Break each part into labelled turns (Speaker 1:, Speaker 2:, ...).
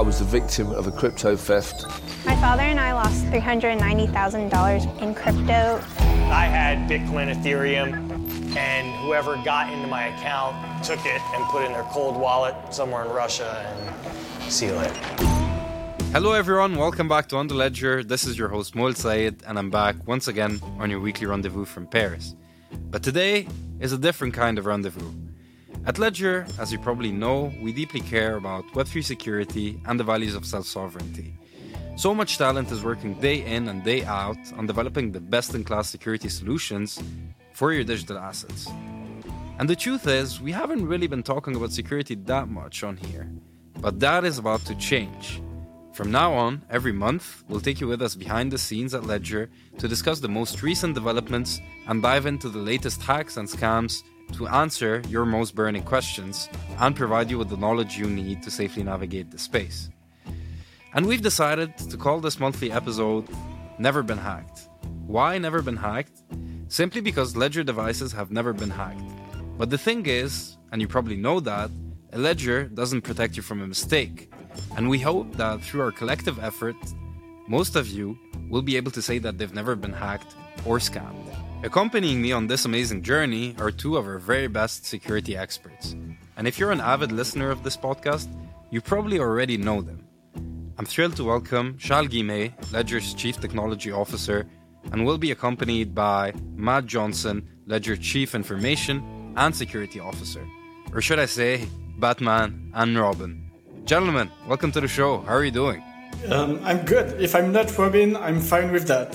Speaker 1: I was the victim of a crypto theft.
Speaker 2: My father and I lost $390,000 in crypto.
Speaker 3: I had Bitcoin, Ethereum, and whoever got into my account took it and put it in their cold wallet somewhere in Russia and see you later.
Speaker 4: Hello, everyone. Welcome back to On the Ledger. This is your host, Moel Sayed, and I'm back once again on your weekly rendezvous from Paris. But today is a different kind of rendezvous. At Ledger, as you probably know, we deeply care about Web3 security and the values of self sovereignty. So much talent is working day in and day out on developing the best in class security solutions for your digital assets. And the truth is, we haven't really been talking about security that much on here. But that is about to change. From now on, every month, we'll take you with us behind the scenes at Ledger to discuss the most recent developments and dive into the latest hacks and scams to answer your most burning questions and provide you with the knowledge you need to safely navigate the space. And we've decided to call this monthly episode Never Been Hacked. Why Never Been Hacked? Simply because Ledger devices have never been hacked. But the thing is, and you probably know that, a ledger doesn't protect you from a mistake. And we hope that through our collective effort, most of you will be able to say that they've never been hacked or scammed. Accompanying me on this amazing journey are two of our very best security experts. And if you're an avid listener of this podcast, you probably already know them. I'm thrilled to welcome Charles Guillemet, Ledger's Chief Technology Officer, and will be accompanied by Matt Johnson, Ledger Chief Information and Security Officer. Or should I say, Batman and Robin. Gentlemen, welcome to the show. How are you doing?
Speaker 5: Um, I'm good. If I'm not Robin, I'm fine with that.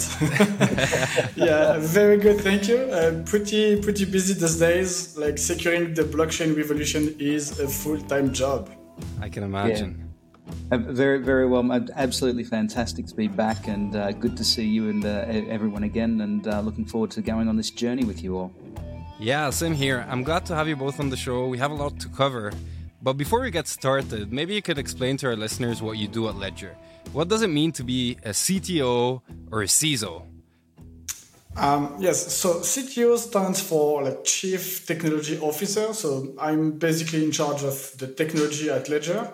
Speaker 5: yeah, very good. Thank you. Uh, pretty pretty busy these days. Like securing the blockchain revolution is a full time job.
Speaker 4: I can imagine.
Speaker 6: Yeah. Uh, very very well. Absolutely fantastic to be back, and uh, good to see you and uh, everyone again. And uh, looking forward to going on this journey with you all.
Speaker 4: Yeah, same here. I'm glad to have you both on the show. We have a lot to cover. But before we get started, maybe you could explain to our listeners what you do at Ledger. What does it mean to be a CTO or a CISO?
Speaker 5: Um, yes, so CTO stands for like Chief Technology Officer. So I'm basically in charge of the technology at Ledger.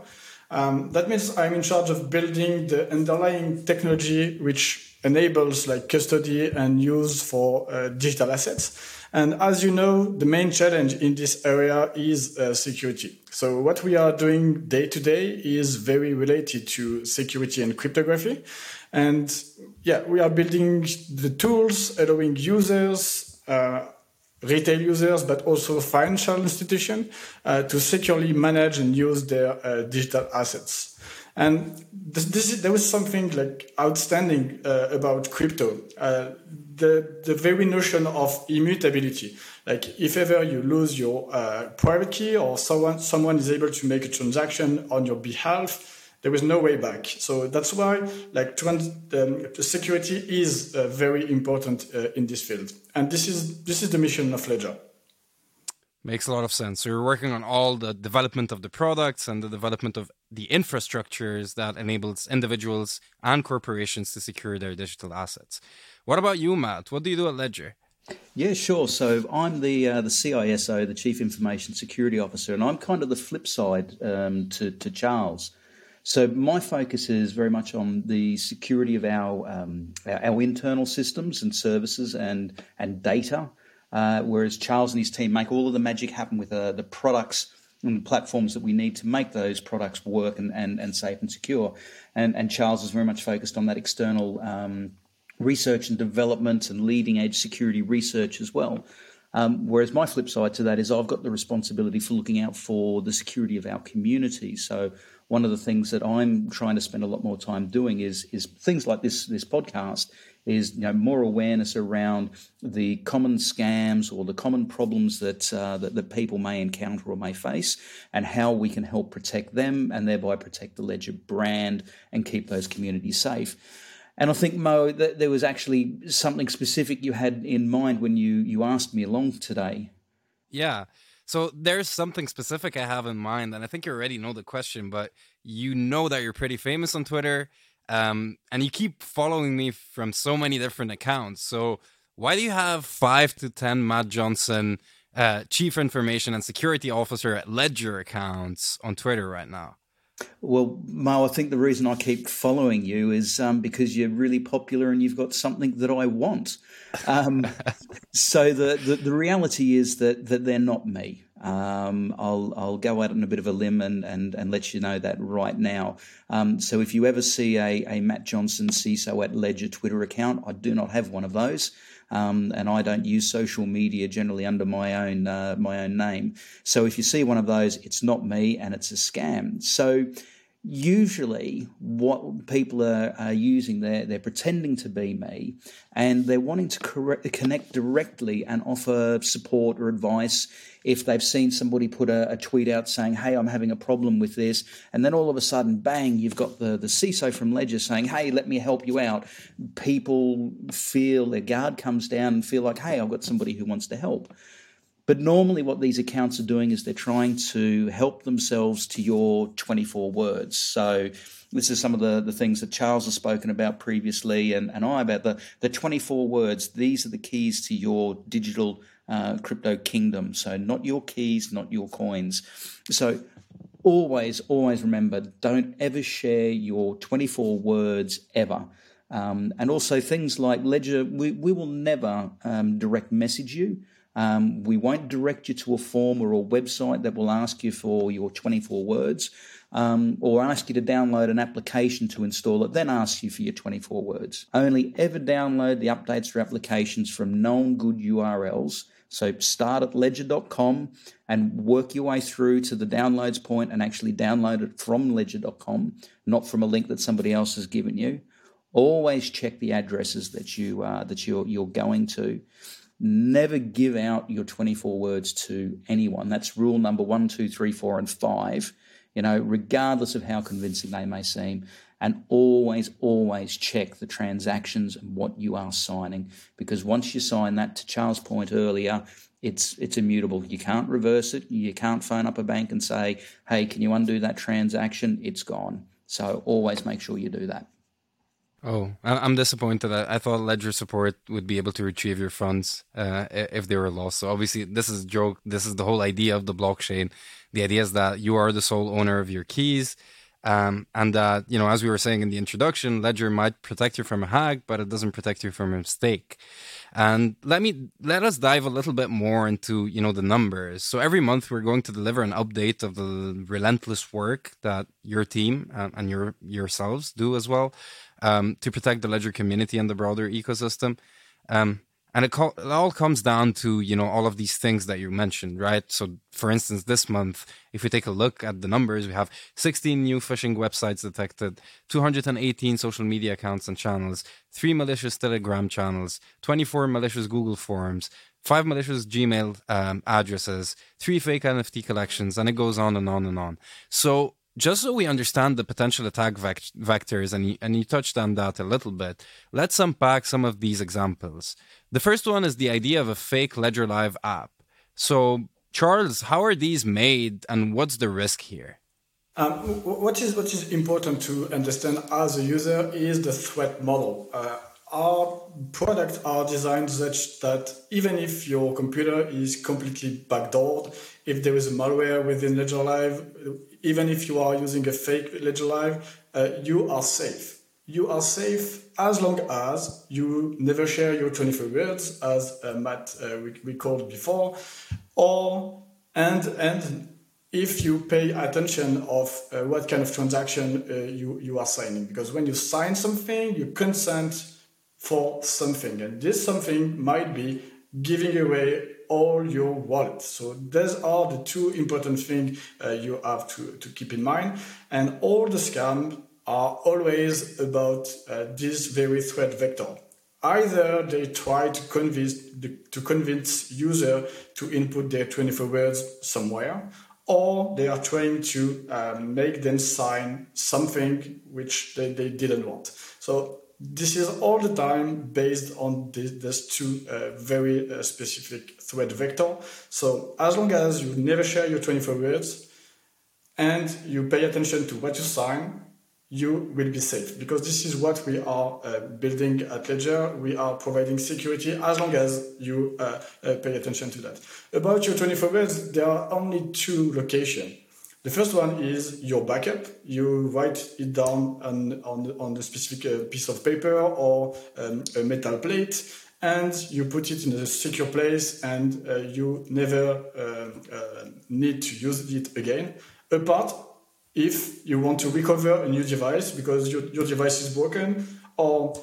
Speaker 5: Um, that means I'm in charge of building the underlying technology which enables like custody and use for uh, digital assets. And as you know, the main challenge in this area is uh, security. So what we are doing day to day is very related to security and cryptography. And yeah, we are building the tools allowing users, uh, retail users, but also financial institutions uh, to securely manage and use their uh, digital assets. And this, this is, there was something like outstanding uh, about crypto. Uh, the, the very notion of immutability. Like if ever you lose your uh, private key or someone, someone is able to make a transaction on your behalf, there is no way back. So that's why like trans, um, security is uh, very important uh, in this field. And this is, this is the mission of Ledger.
Speaker 4: Makes a lot of sense. So you're working on all the development of the products and the development of the infrastructures that enables individuals and corporations to secure their digital assets. What about you, Matt? What do you do at Ledger?
Speaker 6: Yeah, sure. So I'm the uh, the CISO, the Chief Information Security Officer, and I'm kind of the flip side um, to to Charles. So my focus is very much on the security of our um, our, our, internal systems and services and and data. Uh, whereas Charles and his team make all of the magic happen with uh, the products and the platforms that we need to make those products work and, and, and safe and secure. And, and Charles is very much focused on that external um, research and development and leading edge security research as well. Um, whereas my flip side to that is I've got the responsibility for looking out for the security of our community. So one of the things that I'm trying to spend a lot more time doing is is things like this this podcast is you know more awareness around the common scams or the common problems that, uh, that that people may encounter or may face, and how we can help protect them and thereby protect the Ledger brand and keep those communities safe. And I think Mo, that there was actually something specific you had in mind when you you asked me along today.
Speaker 4: Yeah. So there's something specific I have in mind, and I think you already know the question, but you know that you're pretty famous on Twitter. Um, and you keep following me from so many different accounts. So why do you have five to ten Matt Johnson, uh, Chief Information and Security Officer at Ledger accounts on Twitter right now?
Speaker 6: Well, Mo, I think the reason I keep following you is um, because you're really popular and you've got something that I want. Um, so the, the, the reality is that that they're not me. Um, I'll I'll go out on a bit of a limb and and, and let you know that right now. Um, so if you ever see a, a Matt Johnson CISO at Ledger Twitter account, I do not have one of those. Um, and I don't use social media generally under my own uh, my own name. So if you see one of those, it's not me, and it's a scam. So usually what people are, are using they're, they're pretending to be me and they're wanting to correct, connect directly and offer support or advice if they've seen somebody put a, a, tweet out saying hey i'm having a problem with this and then all of a sudden bang you've got the, the ciso from ledger saying hey let me help you out. People feel their guard comes down and feel like hey i've got somebody who wants to help but normally, what these accounts are doing is they're trying to help themselves to your 24 words. So, this is some of the, the things that Charles has spoken about previously and, and I about the, the 24 words. These are the keys to your digital uh, crypto kingdom. So, not your keys, not your coins. So, always, always remember don't ever share your 24 words ever. Um, and also things like Ledger, we, we will never um, direct message you. Um, we won't direct you to a form or a website that will ask you for your 24 words um, or ask you to download an application to install it, then ask you for your 24 words. Only ever download the updates for applications from known good URLs. So start at ledger.com and work your way through to the downloads point and actually download it from ledger.com, not from a link that somebody else has given you. Always check the addresses that you uh, that you're you're going to. Never give out your 24 words to anyone. That's rule number one, two, three, four, and five, you know, regardless of how convincing they may seem. And always, always check the transactions and what you are signing. Because once you sign that, to Charles' point earlier, it's it's immutable. You can't reverse it. You can't phone up a bank and say, "Hey, can you undo that transaction?" It's gone. So always make sure you do that.
Speaker 4: Oh, I'm disappointed. I, thought Ledger support would be able to retrieve your funds uh, if they were lost. So obviously, this is a joke. This is the whole idea of the blockchain. The idea is that you are the sole owner of your keys, um, and that you know, as we were saying in the introduction, Ledger might protect you from a hack, but it doesn't protect you from a mistake. And let me let us dive a little bit more into you know the numbers. So every month we're going to deliver an update of the relentless work that your team and, and your yourselves do as well um, to protect the Ledger community and the broader ecosystem. Um, and it, co- it, all comes down to you know all of these things that you mentioned, right? So, for instance, this month, if we take a look at the numbers, we have 16 new phishing websites detected, 218 social media accounts and channels, three malicious Telegram channels, 24 malicious Google forms, five malicious Gmail um, addresses, three fake NFT collections, and it goes on and on and on. So just so we understand the potential attack vect- vectors, and you, and you touched on that a little bit, let's unpack some of these examples. The first one is the idea of a fake Ledger Live app. So, Charles, how are these made, and what's the risk here?
Speaker 5: Um, what is what is important to understand as a user is the threat model. Uh, our products are designed such that even if your computer is completely backdoored, if there is a malware within Ledger Live, even if you are using a fake Ledger Live, uh, you are safe. You are safe as long as you never share your 24 words, as uh, Matt uh, recalled before, or and and if you pay attention of uh, what kind of transaction uh, you, you are signing. Because when you sign something, you consent for something, and this something might be giving away all your wallet. So those are the two important things uh, you have to, to keep in mind. And all the scams are always about uh, this very threat vector. Either they try to convince the, to convince user to input their 24 words somewhere, or they are trying to uh, make them sign something which they, they didn't want. So this is all the time based on this, these two uh, very uh, specific threat vector. So as long as you never share your 24 words and you pay attention to what you sign, you will be safe because this is what we are uh, building at Ledger. We are providing security as long as you uh, uh, pay attention to that. About your 24 words, there are only two locations. The first one is your backup. You write it down on on, on a specific uh, piece of paper or um, a metal plate, and you put it in a secure place, and uh, you never uh, uh need to use it again. Apart if you want to recover a new device because your, your device is broken or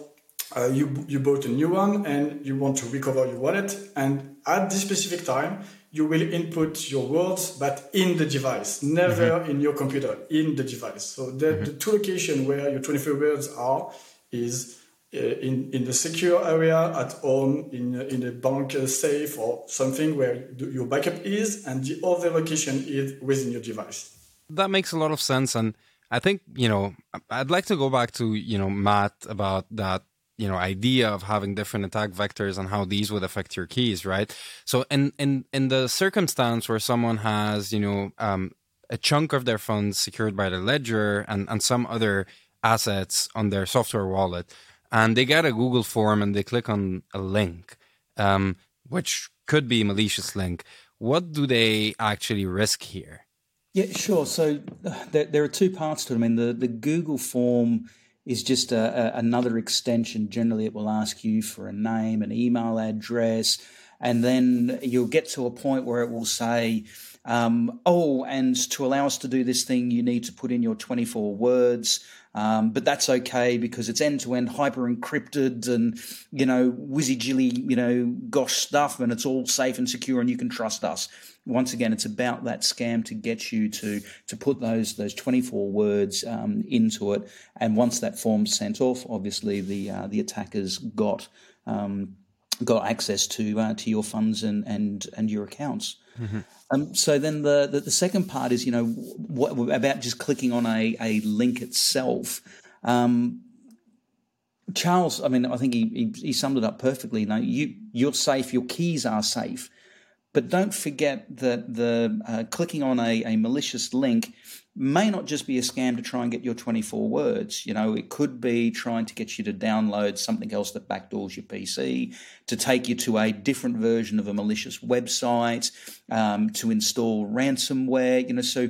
Speaker 5: uh, you, you bought a new one and you want to recover your wallet and at this specific time you will input your words but in the device never mm-hmm. in your computer in the device so the, mm-hmm. the two location where your 24 words are is uh, in, in the secure area at home in, in a bank safe or something where your backup is and the other location is within your device
Speaker 4: that makes a lot of sense and i think you know i'd like to go back to you know matt about that you know idea of having different attack vectors and how these would affect your keys right so in in in the circumstance where someone has you know um, a chunk of their funds secured by the ledger and and some other assets on their software wallet and they get a google form and they click on a link um, which could be malicious link what do they actually risk here
Speaker 6: yeah, sure. So uh, there, there, are two parts to it. I mean, the, the Google form is just a, a, another extension. Generally, it will ask you for a name, an email address, and then you'll get to a point where it will say, um, oh, and to allow us to do this thing, you need to put in your 24 words. Um, but that's okay because it's end to end hyper encrypted and, you know, whizzy jilly, you know, gosh stuff and it's all safe and secure and you can trust us once again, it's about that scam to get you to to put those those 24 words um, into it. And once that form's sent off, obviously the uh, the attackers got um, got access to uh, to your funds and and and your accounts. Mm-hmm. Um, so then the, the, the second part is you know what about just clicking on a a link itself. Um, Charles, I mean, I think he, he, he summed it up perfectly. You know, you you're safe. Your keys are safe. But don't forget that the uh, clicking on a, a malicious link may not just be a scam to try and get your 24 words. You know, it could be trying to get you to download something else that backdoors your PC, to take you to a different version of a malicious website, um, to install ransomware. You know, so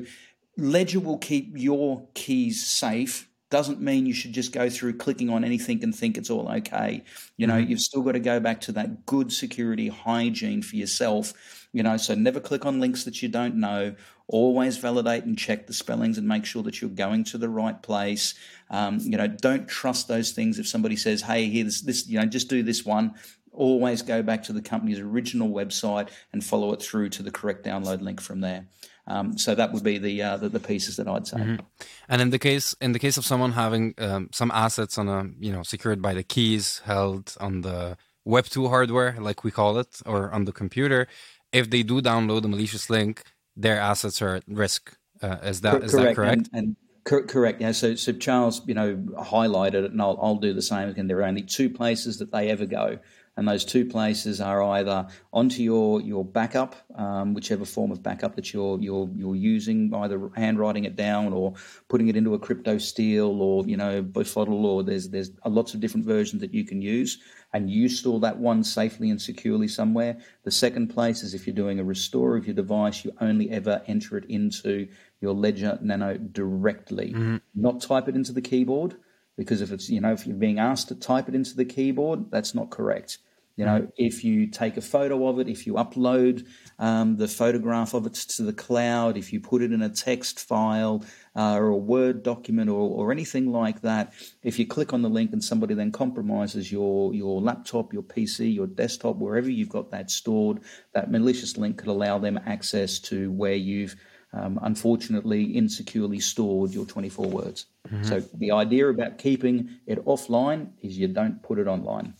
Speaker 6: Ledger will keep your keys safe doesn't mean you should just go through clicking on anything and think it's all okay. You know, mm-hmm. you've still got to go back to that good security hygiene for yourself. You know, so never click on links that you don't know. Always validate and check the spellings and make sure that you're going to the right place. Um, you know, don't trust those things if somebody says, "Hey, here's this," you know, just do this one. Always go back to the company's original website and follow it through to the correct download link from there. Um, so that would be the, uh, the, the pieces that I'd say. Mm-hmm.
Speaker 4: And in the case in the case of someone having um, some assets on a you know secured by the keys held on the Web two hardware, like we call it, or on the computer, if they do download a malicious link, their assets are at risk. Uh, is that is correct. that correct?
Speaker 6: And, and correct. Yeah. So so Charles, you know, highlighted it, and I'll I'll do the same again. There are only two places that they ever go and those two places are either onto your your backup, um, whichever form of backup that you're you're you're using, either handwriting it down or putting it into a crypto steel or you know Billfodl, or there's there's lots of different versions that you can use, and you store that one safely and securely somewhere. The second place is if you're doing a restore of your device, you only ever enter it into your Ledger Nano directly, mm-hmm. not type it into the keyboard because if it's you know if you're being asked to type it into the keyboard that's not correct. You know, if you take a photo of it, if you upload um, the photograph of it to the cloud, if you put it in a text file uh, or a Word document or, or anything like that, if you click on the link and somebody then compromises your, your laptop, your PC, your desktop, wherever you've got that stored, that malicious link could allow them access to where you've um, unfortunately insecurely stored your 24 words. Mm-hmm. So the idea about keeping it offline is you don't put it online.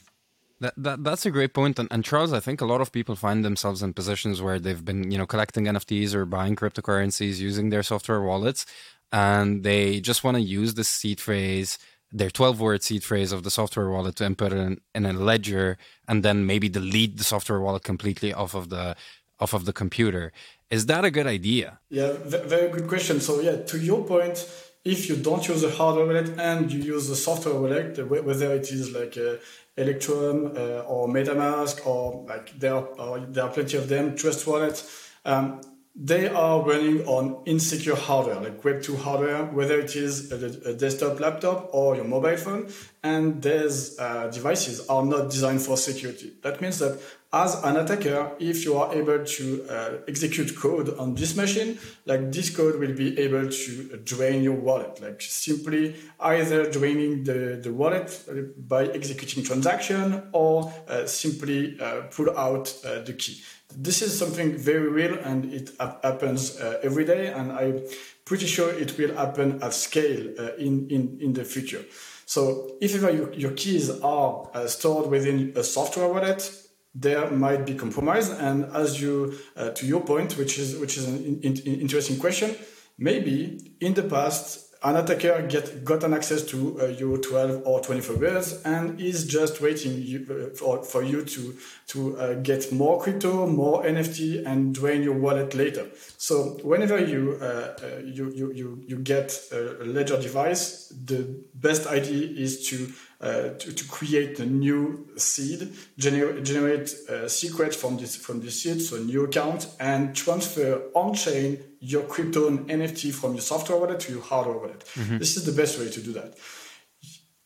Speaker 4: That, that that's a great point, and, and Charles, I think a lot of people find themselves in positions where they've been, you know, collecting NFTs or buying cryptocurrencies using their software wallets, and they just want to use the seed phrase, their twelve-word seed phrase of the software wallet to input it in, in a ledger, and then maybe delete the software wallet completely off of the off of the computer. Is that a good idea?
Speaker 5: Yeah, very good question. So yeah, to your point, if you don't use a hardware wallet and you use a software wallet, whether it is like a Electrum uh, or MetaMask or like there are, there are plenty of them, Trust Wallet. Um, they are running on insecure hardware, like Web2 hardware, whether it is a, a desktop laptop or your mobile phone. And these uh, devices are not designed for security. That means that as an attacker, if you are able to uh, execute code on this machine, like this code will be able to drain your wallet, like simply either draining the, the wallet by executing transaction or uh, simply uh, pull out uh, the key. This is something very real and it happens uh, every day. And I'm pretty sure it will happen at scale uh, in, in, in the future. So if ever you, your keys are stored within a software wallet, there might be compromise. And as you, uh, to your point, which is which is an in, in, interesting question, maybe in the past an attacker get got an access to uh, your 12 or 24 years and is just waiting you, uh, for, for you to to uh, get more crypto, more NFT, and drain your wallet later. So whenever you uh, uh, you, you you you get a ledger device, the best idea is to uh, to, to, create a new seed, gener- generate a secret from this from this seed, so a new account, and transfer on chain your crypto and NFT from your software wallet to your hardware wallet. Mm-hmm. This is the best way to do that.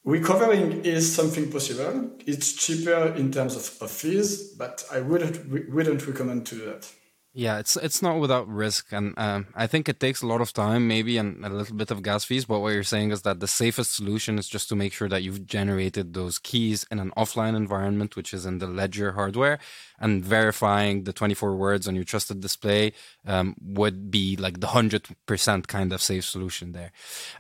Speaker 5: Recovering is something possible. It's cheaper in terms of, of fees, but I wouldn't wouldn't recommend to do that.
Speaker 4: Yeah, it's it's not without risk, and um, I think it takes a lot of time, maybe, and a little bit of gas fees. But what you're saying is that the safest solution is just to make sure that you've generated those keys in an offline environment, which is in the ledger hardware, and verifying the 24 words on your trusted display um, would be like the hundred percent kind of safe solution there.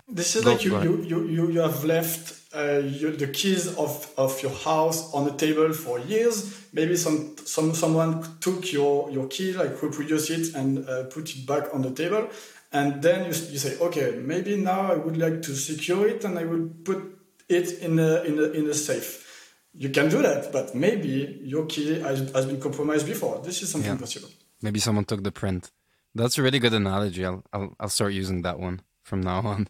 Speaker 5: This is Go, like you, you you you have left uh, you, the keys of, of your house on the table for years. Maybe some, some someone took your, your key, like reproduce it and uh, put it back on the table. And then you, you say, okay, maybe now I would like to secure it and I will put it in a, in a, in a safe. You can do that, but maybe your key has, has been compromised before. This is something yeah. possible.
Speaker 4: Maybe someone took the print. That's a really good analogy. I'll, I'll, I'll start using that one from now on.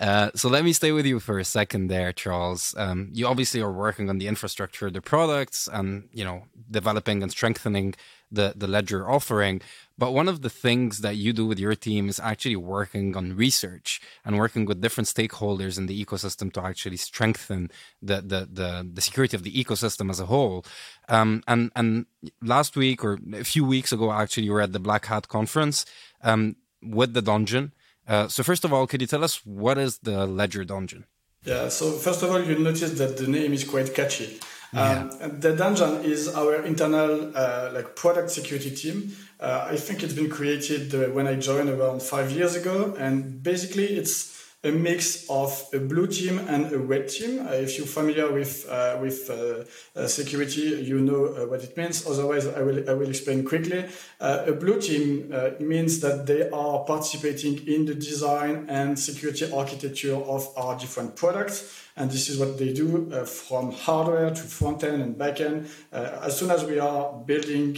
Speaker 4: Uh, so let me stay with you for a second there, Charles. Um, you obviously are working on the infrastructure, the products, and you know developing and strengthening the the Ledger offering. But one of the things that you do with your team is actually working on research and working with different stakeholders in the ecosystem to actually strengthen the the the, the security of the ecosystem as a whole. Um, and and last week or a few weeks ago, actually, you were at the Black Hat conference um, with the Dungeon. Uh, so first of all, could you tell us what is the Ledger Dungeon?
Speaker 5: Yeah. So first of all, you'll notice that the name is quite catchy. Um, the dungeon is our internal uh, like product security team. Uh, I think it's been created uh, when I joined around five years ago, and basically it's a mix of a blue team and a red team. Uh, if you're familiar with uh, with uh, uh security, you know uh, what it means. Otherwise, I will I will explain quickly. Uh, a blue team means that they are participating in the design and security architecture of our different products. And this is what they do from hardware to front end and back end. as soon as we are building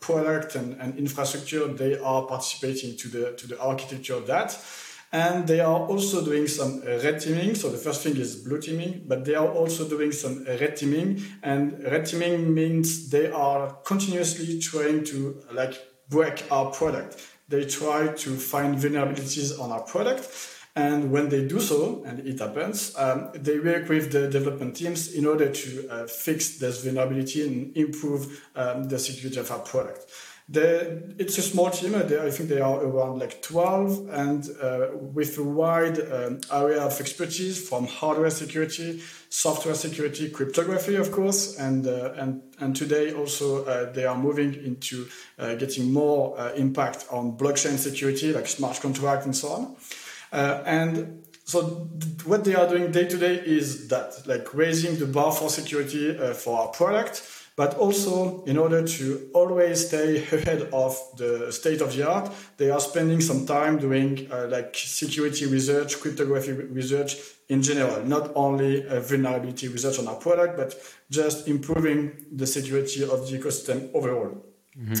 Speaker 5: product and, and infrastructure, they are participating to the to the architecture of that. And they are also doing some uh, red teaming. So the first thing is blue teaming, but they are also doing some uh, red teaming. And red teaming means they are continuously trying to like break our product. They try to find vulnerabilities on our product. And when they do so, and it happens, um, they work with the development teams in order to uh, fix this vulnerability and improve um, the security of our product. The, it's a small team. I think they are around like 12 and uh, with a wide um, area of expertise from hardware security, software security, cryptography, of course. And, uh, and, and today also uh, they are moving into uh, getting more uh, impact on blockchain security, like smart contract and so on. Uh, and so th- what they are doing day to day is that, like raising the bar for security for our product but also, in order to always stay ahead of the state of the art, they are spending some time doing uh, like security research, cryptography research in general, not only uh, vulnerability research on our product, but just improving the security of the ecosystem overall. Mm-hmm.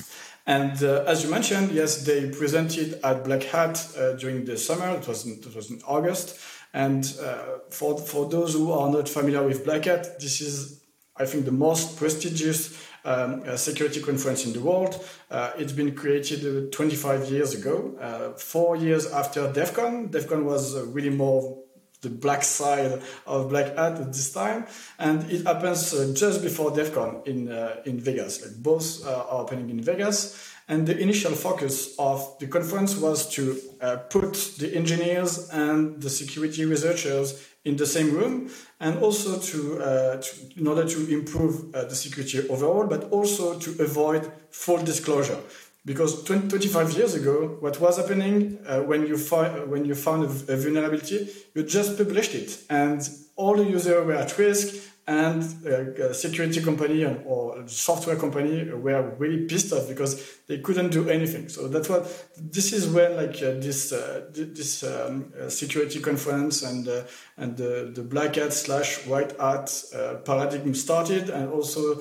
Speaker 5: And uh, as you mentioned, yes, they presented at Black Hat uh, during the summer. It was in, it was in August. And uh, for for those who are not familiar with Black Hat, this is I think the most prestigious um, security conference in the world. Uh, it's been created 25 years ago, uh, four years after DEF CON. DEF CON was really more the black side of Black Hat at this time, and it happens uh, just before DEF CON in uh, in Vegas. Like both uh, are opening in Vegas, and the initial focus of the conference was to uh, put the engineers and the security researchers in the same room, and also to, uh, to in order to improve uh, the security overall, but also to avoid full disclosure. Because 20, 25 years ago, what was happening uh, when you fi- when you found a, a vulnerability, you just published it, and all the users were at risk, and uh, a security company or a software company were really pissed off because they couldn't do anything. So that's what this is when like uh, this uh, this um, uh, security conference and uh, and the, the black hat slash white hat uh, paradigm started, and also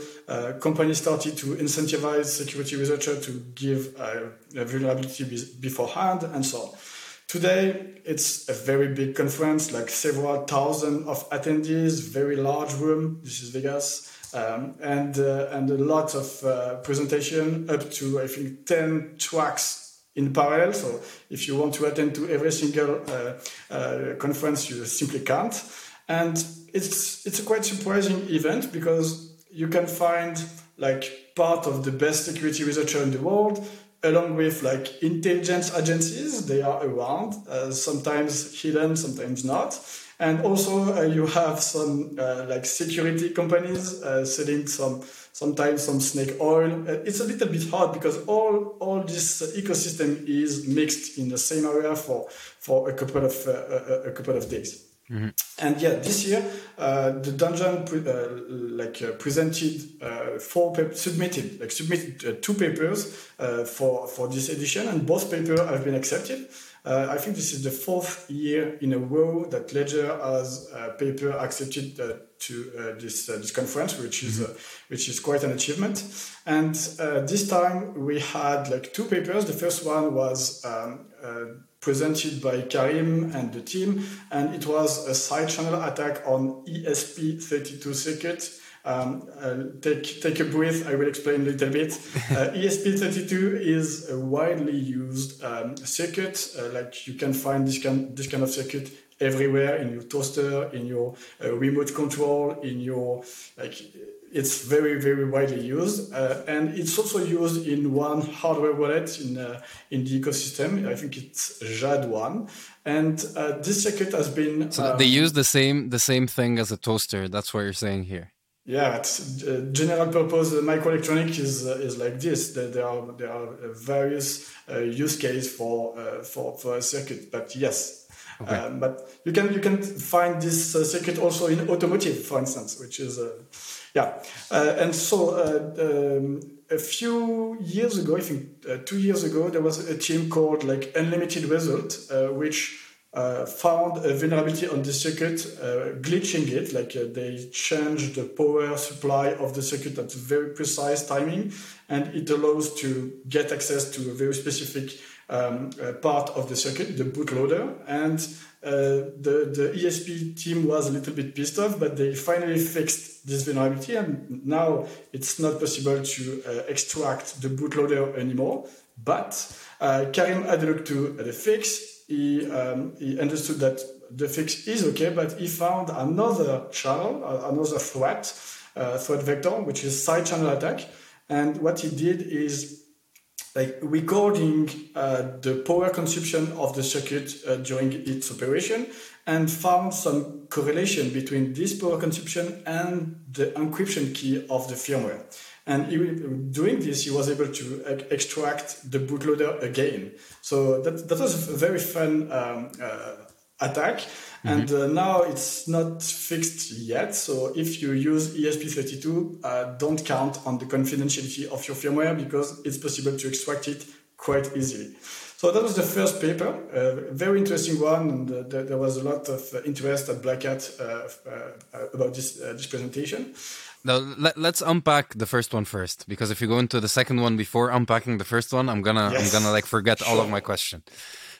Speaker 5: companies started to incentivize security researcher to give a vulnerability beforehand and so on. Today, it's a very big conference, like several thousand of attendees, very large room. This is Vegas. Um, and uh, and a lot of uh, presentation up to I think ten tracks in parallel. So if you want to attend to every single uh, uh conference, you simply can't. And it's it's a quite surprising event because you can find like part of the best security researcher in the world along with like intelligence agencies. They are around, uh, sometimes hidden, sometimes not. And also, uh, you have some uh, like security companies uh, selling some sometimes some snake oil. Uh, it's a little bit hard because all all this ecosystem is mixed in the same area for for a couple of uh, a, a couple of days. Mm-hmm. And yeah, this year uh, the dungeon pre- uh, like uh, presented uh, four submitted like submitted uh, two papers uh, for for this edition, and both papers have been accepted. I think this is the fourth year in a row that Ledger has a paper accepted to this this conference, which is mm-hmm. which is quite an achievement. And this time we had like two papers. The first one was um, presented by Karim and the team, and it was a side channel attack on ESP32 circuit. Um, uh, take take a breath. I will explain a little bit. Uh, ESP32 is a widely used um, circuit. Uh, like you can find this kind this kind of circuit everywhere in your toaster, in your uh, remote control, in your like it's very very widely used uh, and it's also used in one hardware wallet in uh, in the ecosystem. I think it's Jade one. And uh, this circuit has been
Speaker 4: so they use the same the same thing as a toaster. That's what you're saying here.
Speaker 5: Yeah it's uh, general purpose microelectronic is uh, is like this. There are there are various uh, use case for for for a circuit but yes. Okay. Um, but you can you can find this uh, circuit also in automotive, for instance, which is uh, yeah. Uh, and so uh, um, a few years ago, I think uh, two years ago, there was a team called like Unlimited Result, uh, which found a vulnerability on the circuit, glitching it. Like they changed the power supply of the circuit at very precise timing, and it allows to get access to a very specific um, uh, part of the circuit, the bootloader, and uh, the, the ESP team was a little bit pissed off, but they finally fixed this vulnerability, and now it's not possible to uh, extract the bootloader anymore. But uh, Karim had a look to the fix. He, um, he understood that the fix is okay, but he found another channel, uh, another threat, uh, threat vector, which is side channel attack. And what he did is like recording uh, the power consumption of the circuit uh, during its operation and found some correlation between this power consumption and the encryption key of the firmware. And he, doing this, he was able to uh, extract the bootloader again. So that, that was a very fun um, uh, attack. Mm-hmm. And uh, now it's not fixed yet. So if you use ESP32, uh, don't count on the confidentiality of your firmware because it's possible to extract it quite easily. So that was the first paper, a uh, very interesting one, and uh, there, was a lot of uh, interest at Black Hat uh, about this this presentation.
Speaker 4: Now let, us unpack the first one first, because if you go into the second one before unpacking the first one, I'm gonna yes. I'm gonna like forget sure. all of my question.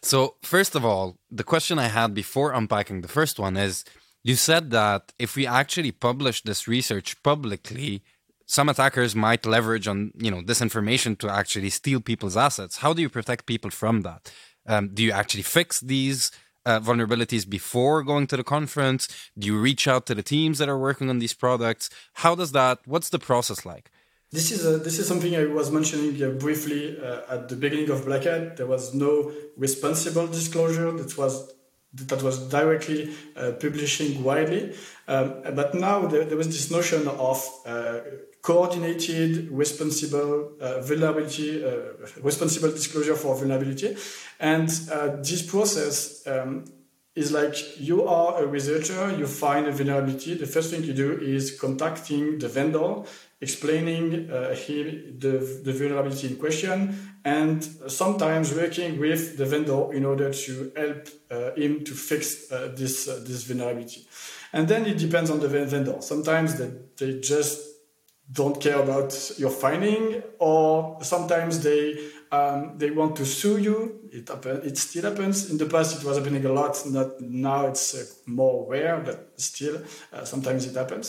Speaker 4: So, first of all, the question I had before unpacking the first one is you said that if we actually publish this research publicly, some attackers might leverage on you know this information to actually steal people's assets. How do you protect people from that? Um, do you actually fix these uh, vulnerabilities before going to the conference? Do you reach out to the teams that are working on these products? How does that? What's the process like?
Speaker 5: This is a, this is something I was mentioning uh, briefly uh, at the beginning of Black Hat. There was no responsible disclosure that was that was directly uh, publishing widely. Um, but now there, there, was this notion of uh, coordinated, responsible uh, vulnerability, uh, responsible disclosure for vulnerability, and this process. Um, is like you are a researcher, you find a vulnerability. The first thing you do is contacting the vendor, explaining uh, him the, the vulnerability in question, and sometimes working with the vendor in order to help uh, him to fix uh, this uh, this vulnerability. And then it depends on the vendor. Sometimes they, they just don't care about your finding, or sometimes they um, they want to sue you. It happen, It still happens. In the past, it was happening a lot. Not now. It's uh, more rare, but still, uh, sometimes it happens.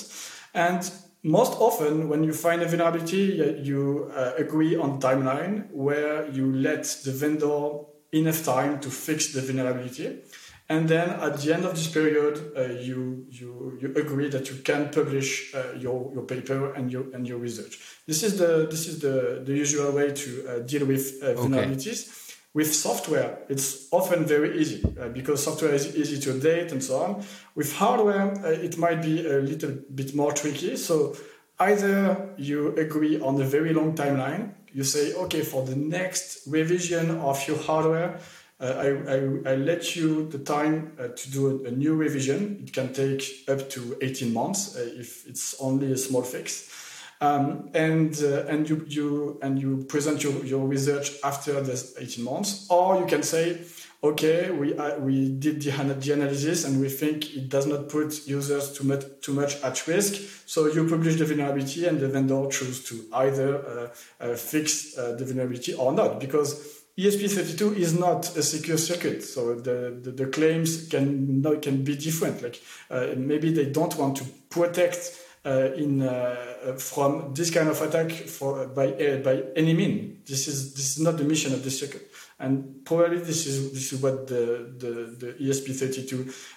Speaker 5: And most often, when you find a vulnerability, you uh, agree on a timeline where you let the vendor enough time to fix the vulnerability. And then at the end of this period, uh, you, you, you agree that you can publish uh, your, your paper and your, and your research. This is the, this is the, the usual way to uh, deal with uh, vulnerabilities. Okay. With software, it's often very easy uh, because software is easy to update and so on. With hardware, uh, it might be a little bit more tricky. So either you agree on a very long timeline, you say, okay, for the next revision of your hardware, uh, I, I, I, let you the time uh, to do a, a, new revision. It can take up to 18 months uh, if it's only a small fix. Um, and uh, and you, you and you present your, your research after this 18 months, or you can say, okay, we uh, we did the, the analysis and we think it does not put users too much too much at risk. So you publish the vulnerability, and the vendor choose to either uh, fix the vulnerability or not because ESP32 is not a secure circuit, so the, the, the claims can can be different. Like uh, maybe they don't want to protect uh, in uh, from this kind of attack for by uh, by any mean. This is this is not the mission of the circuit, and probably this is this is what the the, the ESP32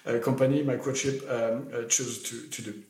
Speaker 5: uh, company Microchip um, uh, chose to to do.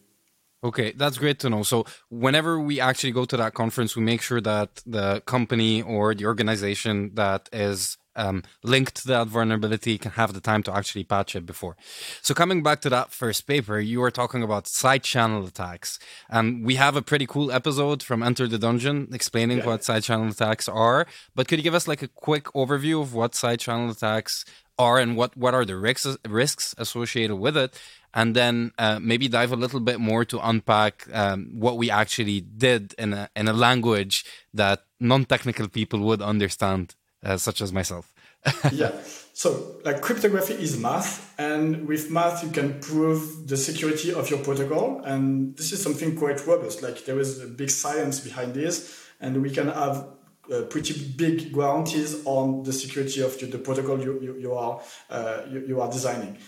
Speaker 4: Okay, that's great to know. So, whenever we actually go to that conference, we make sure that the company or the organization that is um, linked to that vulnerability can have the time to actually patch it before. So, coming back to that first paper, you were talking about side channel attacks. And we have a pretty cool episode from Enter the Dungeon explaining yeah. what side channel attacks are. But could you give us like a quick overview of what side channel attacks are and what, what are the risks, risks associated with it? and then uh, maybe dive a little bit more to unpack um, what we actually did in a in a language that non-technical people would understand, uh, such as myself.
Speaker 5: yeah. So, like cryptography is math, and with math you can prove the security of your protocol, and this is something quite robust. Like there is a big science behind this, and we can have uh, pretty big guarantees on the security of the protocol you, you, you are uh, you, you are designing.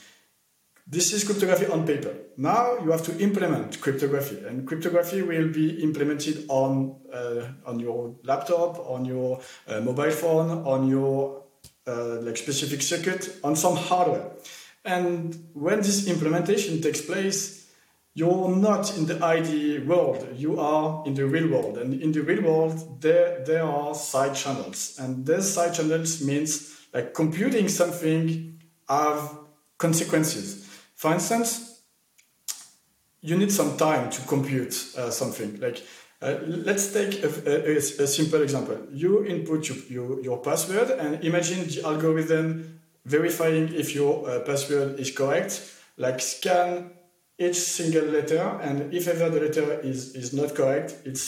Speaker 5: This is cryptography on paper. Now you have to implement cryptography, and cryptography will be implemented on uh, on your laptop, on your uh, mobile phone, on your uh, like specific circuit, on some hardware. And when this implementation takes place, you're not in the ideal world. You are in the real world, and in the real world, there there are side channels, and these side channels means like computing something have consequences. For instance, you need some time to compute uh, something. Like, uh, let's take a, a, a, simple example. You input your, your, your, password and imagine the algorithm verifying if your uh, password is correct, like scan each single letter, and if ever the letter is, is not correct, it,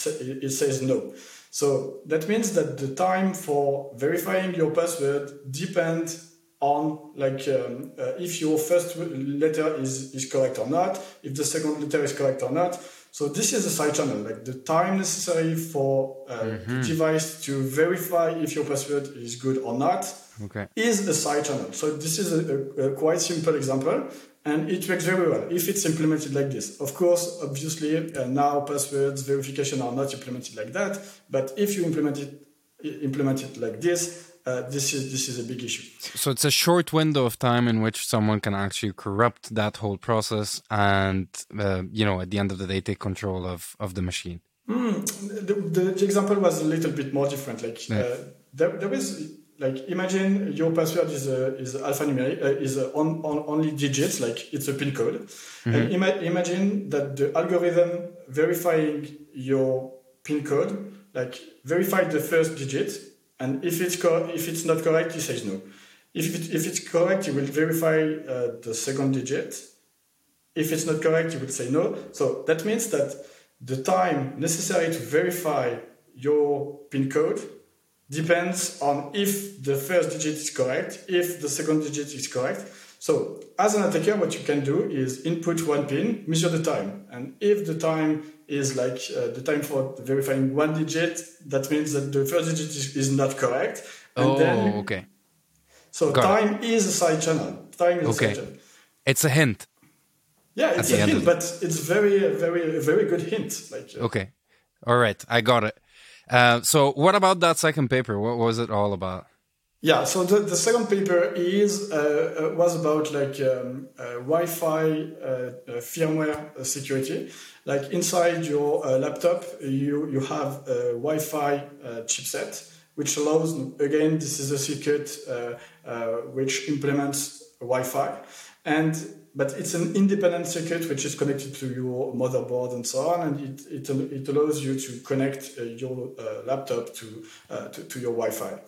Speaker 5: it says no. So that means that the time for verifying your password depends on like um, uh, if your first letter is, is correct or not, if the second letter is correct or not. So this is a side channel, like the time necessary for uh,
Speaker 4: Mm-hmm.
Speaker 5: the device to verify if your password is good or not
Speaker 4: Okay.
Speaker 5: is a side channel. So this is a, a, a quite simple example, and it works very well if it's implemented like this. Of course, obviously, uh, now passwords verification are not implemented like that. But if you implement it implement it like this, uh, this is this is a big issue.
Speaker 4: So it's a short window of time in which someone can actually corrupt that whole process, and uh, you know, at the end of the day, take control of of the machine.
Speaker 5: the, the, the example was a little bit more different. Like uh, there, there is like imagine your password is a is alphanumeric uh, is a on, on only digits like it's a pin code. And ima- imagine that the algorithm verifying your pin code like verify the first digit, and if it's if it's not correct, it says no. If it, if it's correct, it will verify uh, the second digit. If it's not correct, you would say no. So that means that the time necessary to verify your PIN code depends on if the first digit is correct, if the second digit is correct. So as an attacker, what you can do is input one PIN, measure the time. And if the time is like uh, the time for verifying one digit, that means that the first digit is, is not correct. And
Speaker 4: oh,
Speaker 5: then,
Speaker 4: okay.
Speaker 5: so
Speaker 4: Got
Speaker 5: time is a side channel. Time is
Speaker 4: Okay.
Speaker 5: a side channel.
Speaker 4: It's a hint.
Speaker 5: Yeah, it's a hint, but it's very, very, very good hint. Like, uh,
Speaker 4: Okay. All right, I got it. Uh, so, what about that second paper? What was it all about?
Speaker 5: Yeah. So the, the second paper is uh, uh, was about like um, uh, Wi-Fi uh, uh, firmware security. Like inside your uh, laptop, you you have a Wi-Fi chipset, which allows again this is a circuit which implements Wi-Fi, and but it's an independent circuit which is connected to your motherboard and so on, and it, it, it allows you to connect your laptop to, to, to your Wi-Fi.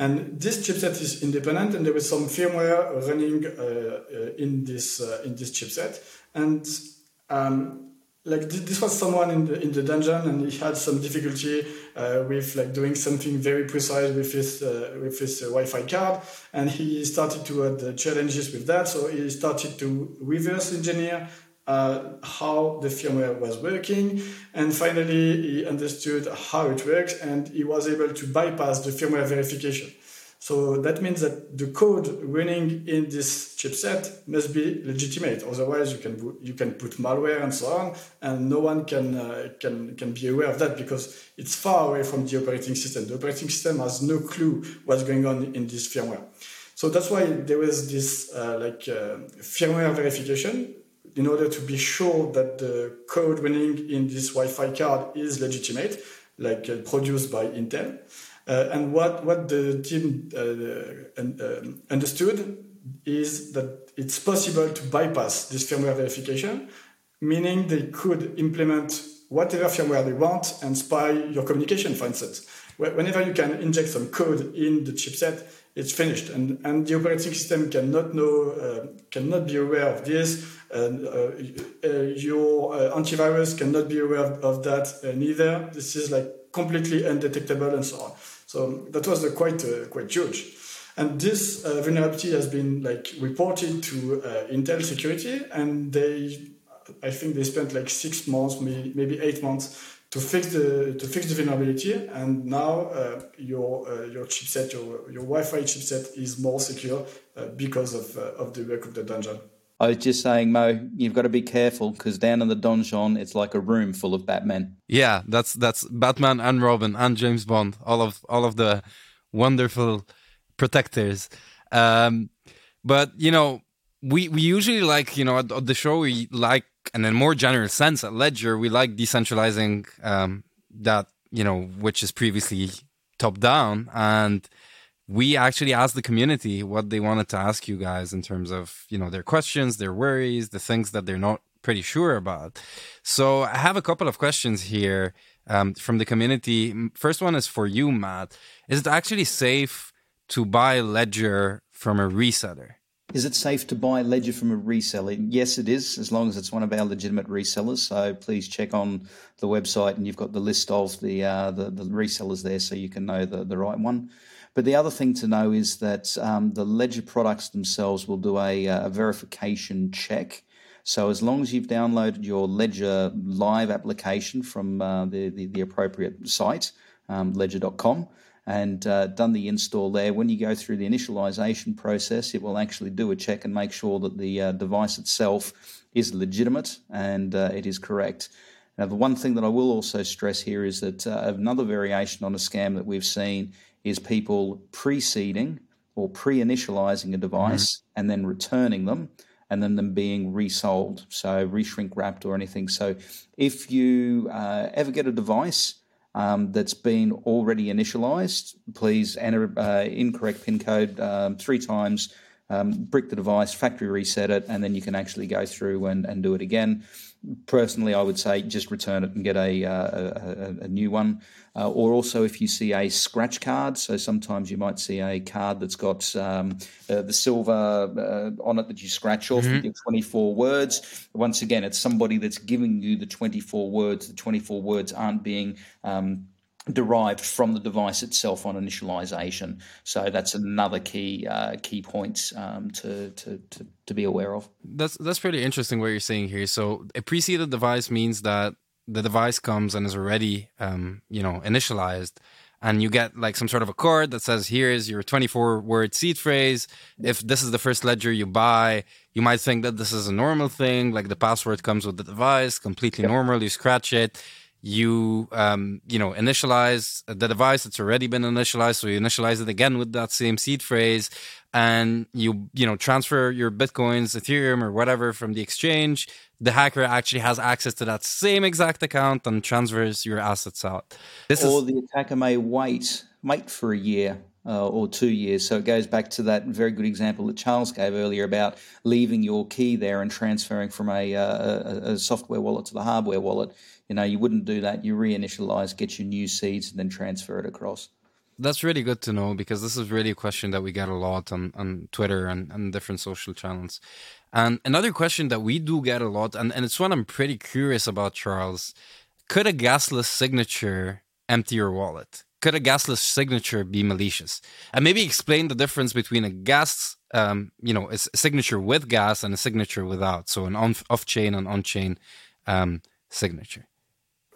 Speaker 5: And this chipset is independent, and there is some firmware running uh, uh, in this uh, in this chipset. And um, like th- this was someone in the in the Donjon, and he had some difficulty uh, with like doing something very precise with his uh, with his uh, Wi-Fi card, and he started to the challenges with that. So he started to reverse engineer uh, how the firmware was working, and finally he understood how it works, and he was able to bypass the firmware verification. So that means that the code running in this chipset must be legitimate. Otherwise, you can you can put malware and so on, and no one can uh, can can be aware of that because it's far away from the operating system. The operating system has no clue what's going on in this firmware. So that's why there was this uh, like uh, firmware verification in order to be sure that the code running in this Wi-Fi card is legitimate, like uh, produced by Intel. Uh, and what, what the team uh, un- um, understood is that it's possible to bypass this firmware verification, meaning they could implement whatever firmware they want and spy your communication, for instance. Whenever you can inject some code in the chipset, it's finished, and, and the operating system cannot know, uh, cannot be aware of this, uh, uh, your uh, antivirus cannot be aware of, that uh, neither. This is like completely undetectable and so on. So that was uh, quite uh, quite huge. And this uh, vulnerability has been like reported to uh, Intel Security, and they, I think they spent like six months, maybe, maybe eight months, to fix the to fix the vulnerability. And now uh, your uh, your chipset, your your Wi-Fi chipset, is more secure uh, because of uh, of the work of the Donjon.
Speaker 6: I was just saying, Mo, you've got to be careful because down in the donjon, it's like a room full of Batmen.
Speaker 4: Yeah, that's that's Batman and Robin and James Bond, all of all of the wonderful protectors. Um, but you know, we we usually like you know at, at the show we like, and in more general sense at Ledger we like decentralizing um, that you know which is previously top down and we actually asked the community what they wanted to ask you guys in terms of you know their questions their worries the things that they're not pretty sure about so i have a couple of questions here um, from the community first one is for you matt is it actually safe to buy ledger from a reseller
Speaker 6: Is it safe to buy Ledger from a reseller? Yes, it is, as long as it's one of our legitimate resellers. So please check on the website, and you've got the list of the uh, the, the resellers there, so you can know the, the right one. But the other thing to know is that um, the Ledger products themselves will do a, a verification check So as long as you've downloaded your Ledger Live application from uh, the, the, the appropriate site, um, ledger.com, and uh, done the install there. When you go through the initialization process, it will actually do a check and make sure that the uh, device itself is legitimate and uh, it is correct. Now, the one thing that I will also stress here is that uh, another variation on a scam that we've seen is people pre-seeding or pre initializing a device mm-hmm. and then returning them and then them being resold, so reshrink wrapped or anything. So if you uh, ever get a device, um, that's been already initialized, please enter uh, incorrect PIN code um, three times, brick the device, factory reset it, and then you can actually go through and, and do it again personally, I would say just return it and get a, uh, a, a, new one. Uh, or also, if you see a scratch card, so sometimes you might see a card that's got um, uh, the silver uh, on it that you scratch off mm-hmm. with your 24 words. Once again, it's somebody that's giving you the 24 words. The 24 words aren't being um, derived from the device itself on initialization. So that's another key uh, key point um, to, to, to to be aware of.
Speaker 4: That's that's pretty interesting what you're saying here. So a pre-seeded device means that the device comes and is already um, you know initialized. And you get like some sort of a card that says, "Here is your 24 word seed phrase. If this is the first ledger you buy, you might think that this is a normal thing, like the password comes with the device, completely yep. normal. You scratch it, you um, you know initialize the device that's already been initialized so you initialize it again with that same seed phrase and you you know transfer your bitcoins ethereum or whatever from the exchange the hacker actually has access to that same exact account and transfers your assets out
Speaker 6: this or is- the attacker may wait wait for a year uh, or two years. So it goes back to that very good example that Charles gave earlier about leaving your key there and transferring from a, uh, a, a software wallet to the hardware wallet. You know, you wouldn't do that. You reinitialize, get your new seeds, and then transfer it across.
Speaker 4: That's really good to know because this is really a question that we get a lot on, on Twitter and, and different social channels. And another question that we do get a lot, and, and it's one I'm pretty curious about, Charles. Could a gasless signature empty your wallet? Could a gasless signature be malicious? And maybe explain the difference between a gas, um, you know, a signature with gas and a signature without. So an on, off-chain and on-chain um, signature.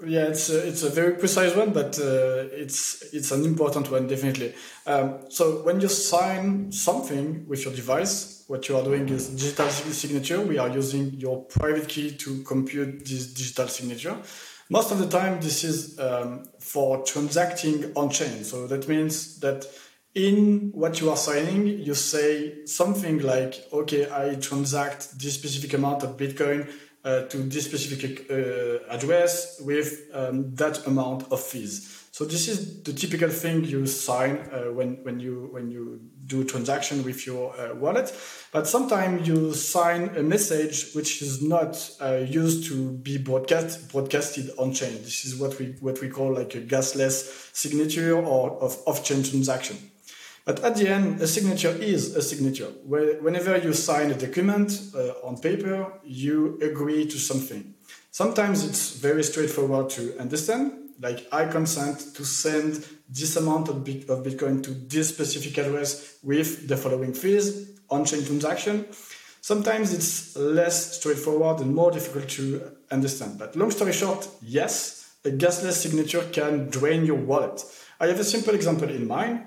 Speaker 5: Yeah, it's a, it's a very precise one, but uh, it's it's an important one definitely. Um, so when you sign something with your device, what you are doing is digital signature. We are using your private key to compute this digital signature. Most of the time, this is um, for transacting on chain. So that means that in what you are signing, you say something like, "Okay, I transact this specific amount of Bitcoin." Uh, to this specific uh, address with um, that amount of fees. So this is the typical thing you sign uh, when when you when you do transaction with your uh, wallet. But sometimes you sign a message which is not uh, used to be broadcast broadcasted on chain. This is what we what we call like a gasless signature or of off chain transaction. But at the end, a signature is a signature. Whenever you sign a document uh, on paper, you agree to something. Sometimes it's very straightforward to understand, like I consent to send this amount of, bit of Bitcoin to this specific address with the following fees, on-chain transaction. Sometimes it's less straightforward and more difficult to understand. But long story short, yes, a gasless signature can drain your wallet. I have a simple example in mind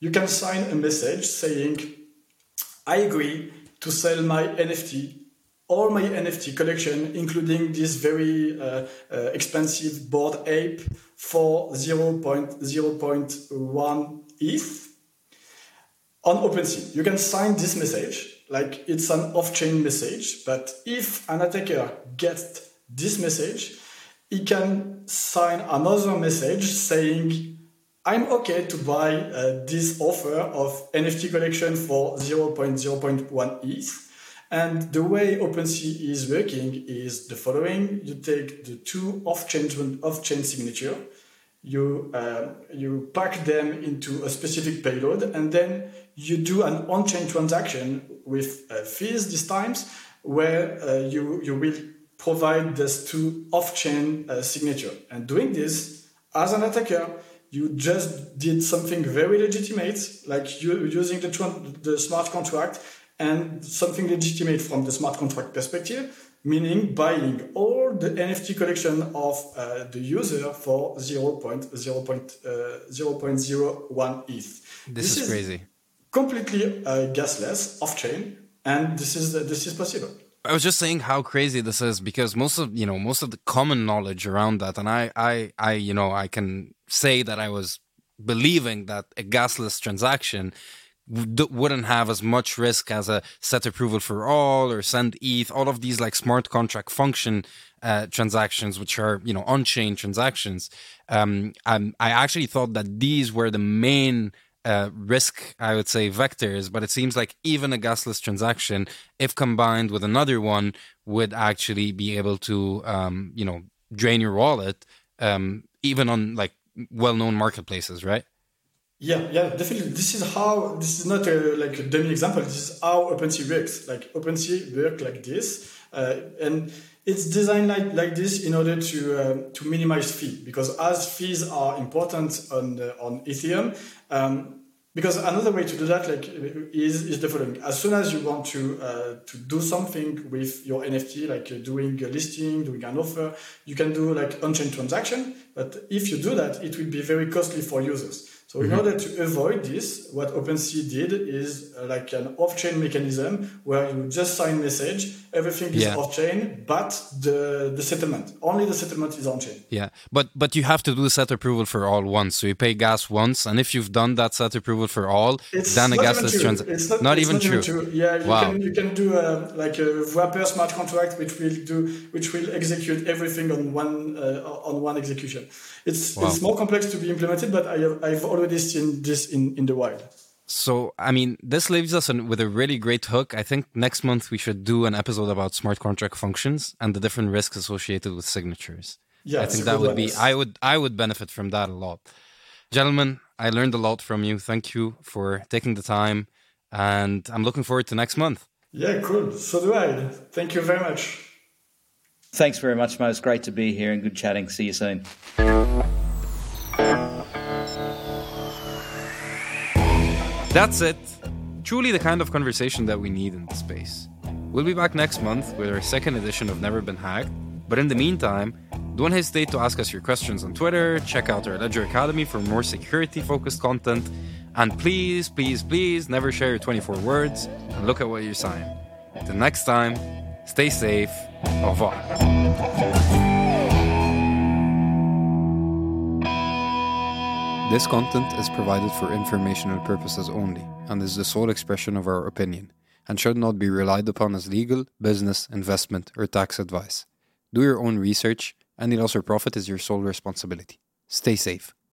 Speaker 5: you can sign a message saying, I agree to sell my NFT, all my NFT collection, including this very uh, uh, expensive Bored Ape for 0.0.1 ETH on OpenSea. You can sign this message like it's an off-chain message, but if an attacker gets this message, he can sign another message saying I'm okay to buy uh, this offer of NFT collection for 0.0.1 ETH. And the way OpenSea is working is the following. You take the two off-chain, off-chain signature, you, uh, you pack them into a specific payload, and then you do an on-chain transaction with uh, fees this times, where uh, you, you will provide this two off-chain uh, signature. And doing this, as an attacker, you just did something very legitimate, like you using the, the smart contract, and something legitimate from the smart contract perspective, meaning buying all the NFT collection of uh, the user for 0.0.01 ETH.
Speaker 4: This, this is, is crazy.
Speaker 5: Completely uh, gasless, off chain, and this is this is possible.
Speaker 4: I was just saying how crazy this is because most of you know most of the common knowledge around that, and I I I you know I can say that I was believing that a gasless transaction wouldn't have as much risk as a set approval for all or send ETH, all of these like smart contract function uh, transactions, which are you know on-chain transactions. Um, I actually thought that these were the main uh, risk, I would say, vectors, but it seems like even a gasless transaction, if combined with another one, would actually be able to, um, you know, drain your wallet, um, even on like well-known marketplaces, right?
Speaker 5: Yeah, yeah, definitely. This is how. This is not a, like a dummy example. This is how OpenSea works. Like OpenSea work like this, uh, and it's designed like, like this in order to uh, to minimize fee because as fees are important on the, on Ethereum. Um, because another way to do that like is, is the following. As soon as you want to uh, to do something with your nft like uh, doing a listing doing an offer you can do like on-chain transaction. But if you do that it will be very costly for users so mm-hmm. in order to avoid this, what OpenSea did is uh, like an off-chain mechanism where you just sign message, everything is yeah. off-chain, but the the settlement only the settlement is on-chain.
Speaker 4: Yeah, but but you have to do the set approval for all once. So you pay gas once, and if you've done that set approval for all,
Speaker 5: it's
Speaker 4: then a
Speaker 5: gasless
Speaker 4: transaction.
Speaker 5: It's not,
Speaker 4: not
Speaker 5: it's
Speaker 4: even
Speaker 5: not
Speaker 4: true.
Speaker 5: true. Yeah, you wow. can you can do a, um, like a wrapper smart contract which will do which will execute everything on one uh, on one execution. It's wow. it's more complex to be implemented, but I have, I've already seen this in, in the wild.
Speaker 4: So, I mean, this leaves us with a really great hook. I think next month we should do an episode about smart contract functions and the different risks associated with signatures.
Speaker 5: Yeah,
Speaker 4: I think that would be. I would. I would benefit from that a lot, gentlemen. I learned a lot from you. Thank you for taking the time, and I'm looking forward to next month.
Speaker 5: Yeah, cool. So do I. Thank you very much.
Speaker 6: Thanks very much, Mo. It's great to be here and good chatting. See you soon.
Speaker 4: That's it. Truly the kind of conversation that we need in the space. We'll be back next month with our second edition of Never Been Hacked. But in the meantime, don't hesitate to ask us your questions on Twitter, check out our Ledger Academy for more security focused content, and please, please, please never share your 24 words and look at what you sign. Until next time, stay safe. Au revoir. This content is provided for informational purposes only and is the sole expression of our opinion and should not be relied upon as legal, business, investment, or tax advice. Do your own research. Any loss or profit is your sole responsibility. Stay safe.